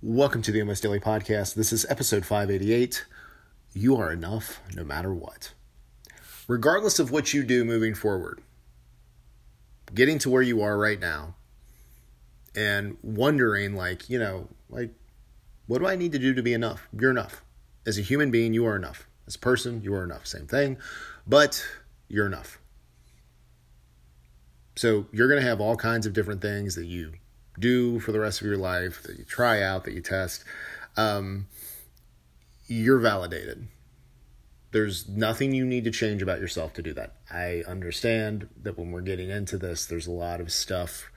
Welcome to the MS Daily Podcast. This is episode 588. You are enough no matter what. Regardless of what you do moving forward, getting to where you are right now and wondering, like, you know, like, what do I need to do to be enough? You're enough. As a human being, you are enough. As a person, you are enough. Same thing, but you're enough. So you're going to have all kinds of different things that you do for the rest of your life, that you try out, that you test, um, you're validated. There's nothing you need to change about yourself to do that. I understand that when we're getting into this, there's a lot of stuff,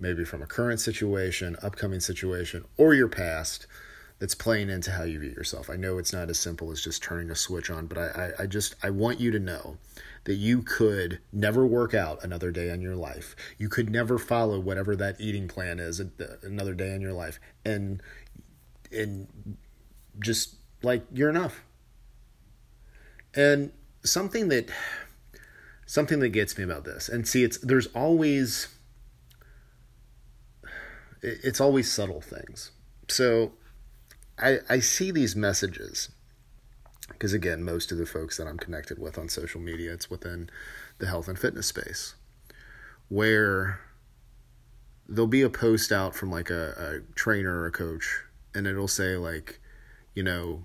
maybe from a current situation, upcoming situation, or your past, that's playing into how you view yourself. I know it's not as simple as just turning a switch on, but I, I, I just I want you to know that you could never work out another day in your life. You could never follow whatever that eating plan is another day in your life. And and just like you're enough. And something that something that gets me about this. And see it's there's always it's always subtle things. So I I see these messages because again, most of the folks that I'm connected with on social media, it's within the health and fitness space, where there'll be a post out from like a, a trainer or a coach, and it'll say like, you know,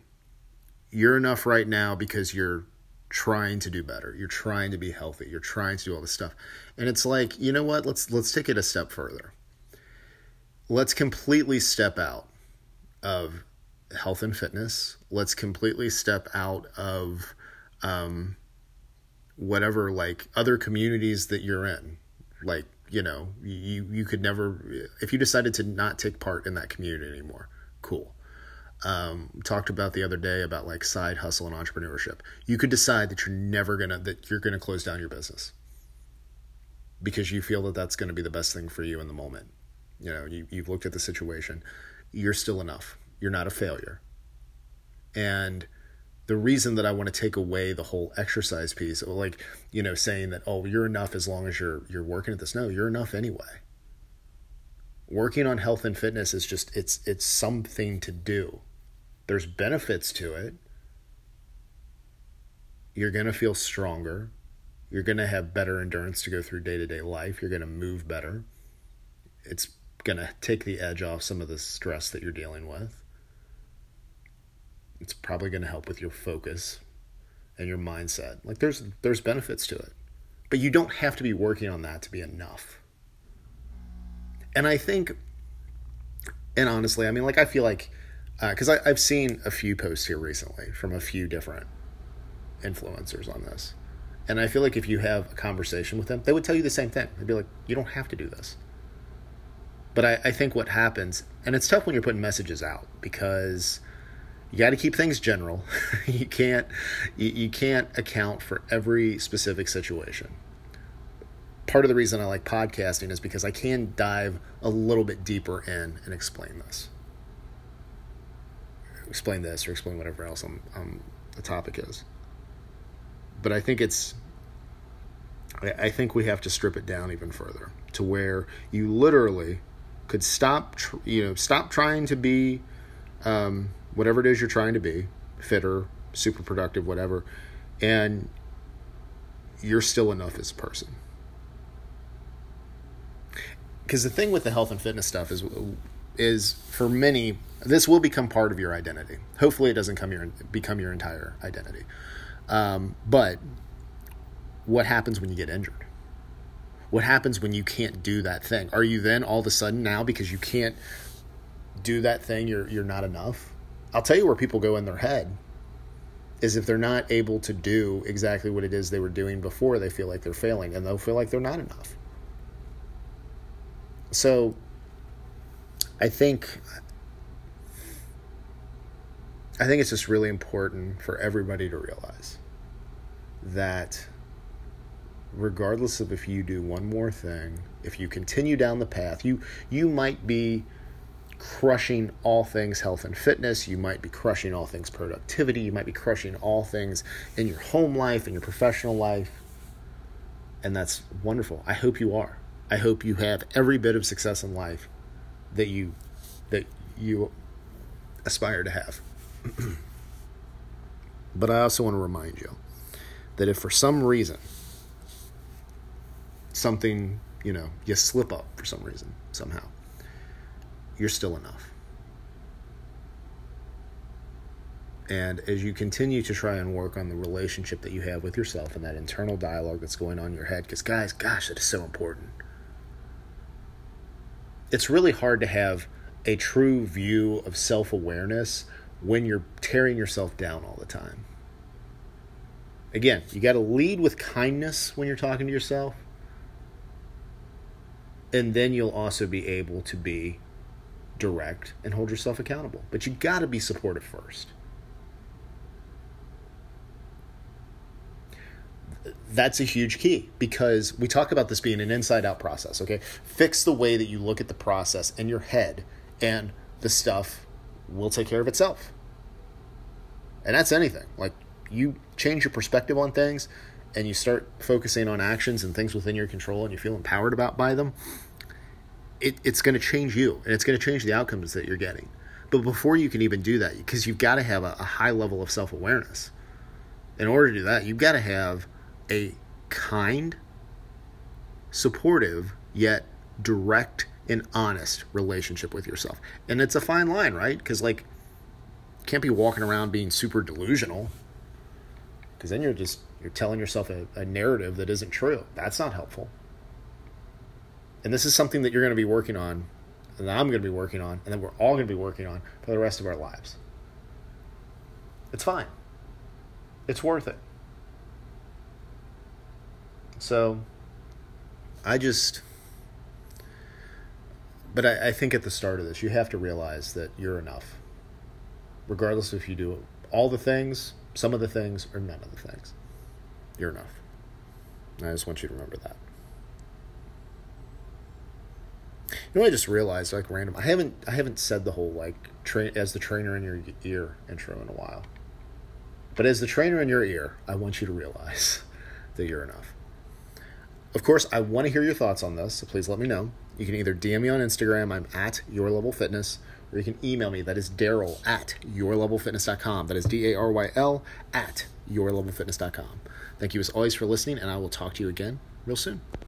you're enough right now because you're trying to do better. You're trying to be healthy. You're trying to do all this stuff. And it's like, you know what? Let's let's take it a step further. Let's completely step out of health and fitness. Let's completely step out of um, whatever like other communities that you're in. Like you know, you you could never if you decided to not take part in that community anymore. Cool. Um, talked about the other day about like side hustle and entrepreneurship. You could decide that you're never gonna that you're gonna close down your business because you feel that that's going to be the best thing for you in the moment. You know, you, you've looked at the situation. You're still enough you're not a failure. And the reason that I want to take away the whole exercise piece, like, you know, saying that, oh, you're enough as long as you're you're working at this. No, you're enough anyway. Working on health and fitness is just it's it's something to do. There's benefits to it. You're gonna feel stronger. You're gonna have better endurance to go through day to day life. You're gonna move better. It's gonna take the edge off some of the stress that you're dealing with it's probably going to help with your focus and your mindset. Like there's there's benefits to it. But you don't have to be working on that to be enough. And I think and honestly, I mean like I feel like because uh, I've seen a few posts here recently from a few different influencers on this. And I feel like if you have a conversation with them, they would tell you the same thing. They'd be like, you don't have to do this. But I, I think what happens, and it's tough when you're putting messages out because you got to keep things general. you can't you, you can't account for every specific situation. Part of the reason I like podcasting is because I can dive a little bit deeper in and explain this. Explain this or explain whatever else on, on the topic is. But I think it's I think we have to strip it down even further to where you literally could stop, you know, stop trying to be um, whatever it is you're trying to be, fitter, super productive, whatever, and you're still enough as a person. Because the thing with the health and fitness stuff is, is for many, this will become part of your identity. Hopefully, it doesn't come your become your entire identity. Um, but what happens when you get injured? What happens when you can't do that thing? Are you then all of a sudden now because you can't do that thing, you're you're not enough? I'll tell you where people go in their head is if they're not able to do exactly what it is they were doing before, they feel like they're failing and they'll feel like they're not enough. So I think I think it's just really important for everybody to realize that regardless of if you do one more thing, if you continue down the path, you you might be crushing all things health and fitness. You might be crushing all things productivity. You might be crushing all things in your home life, in your professional life. And that's wonderful. I hope you are. I hope you have every bit of success in life that you that you aspire to have. but I also want to remind you that if for some reason something, you know, you slip up for some reason, somehow, you're still enough. And as you continue to try and work on the relationship that you have with yourself and that internal dialogue that's going on in your head, because guys, gosh, that is so important. It's really hard to have a true view of self awareness when you're tearing yourself down all the time. Again, you got to lead with kindness when you're talking to yourself. And then you'll also be able to be direct and hold yourself accountable. But you got to be supportive first. That's a huge key because we talk about this being an inside out process, okay? Fix the way that you look at the process in your head, and the stuff will take care of itself. And that's anything. Like, you change your perspective on things and you start focusing on actions and things within your control and you feel empowered about by them, it, it's going to change you and it's going to change the outcomes that you're getting. But before you can even do that, because you've got to have a, a high level of self awareness. In order to do that, you've got to have a kind, supportive, yet direct and honest relationship with yourself. And it's a fine line, right? Because, like, can't be walking around being super delusional because then you're just you're telling yourself a, a narrative that isn't true. That's not helpful. And this is something that you're going to be working on, and that I'm going to be working on, and that we're all going to be working on for the rest of our lives. It's fine. It's worth it. So, I just. But I, I think at the start of this, you have to realize that you're enough. Regardless of if you do all the things some of the things or none of the things. You're enough. I just want you to remember that. You know, I just realized, like random. I haven't, I haven't said the whole like train as the trainer in your ear intro in a while. But as the trainer in your ear, I want you to realize that you're enough. Of course, I want to hear your thoughts on this, so please let me know. You can either DM me on Instagram, I'm at Your Level Fitness, or you can email me. That is Daryl at yourlevelfitness.com. That is D A R Y L at yourlevelfitness.com. Thank you as always for listening, and I will talk to you again real soon.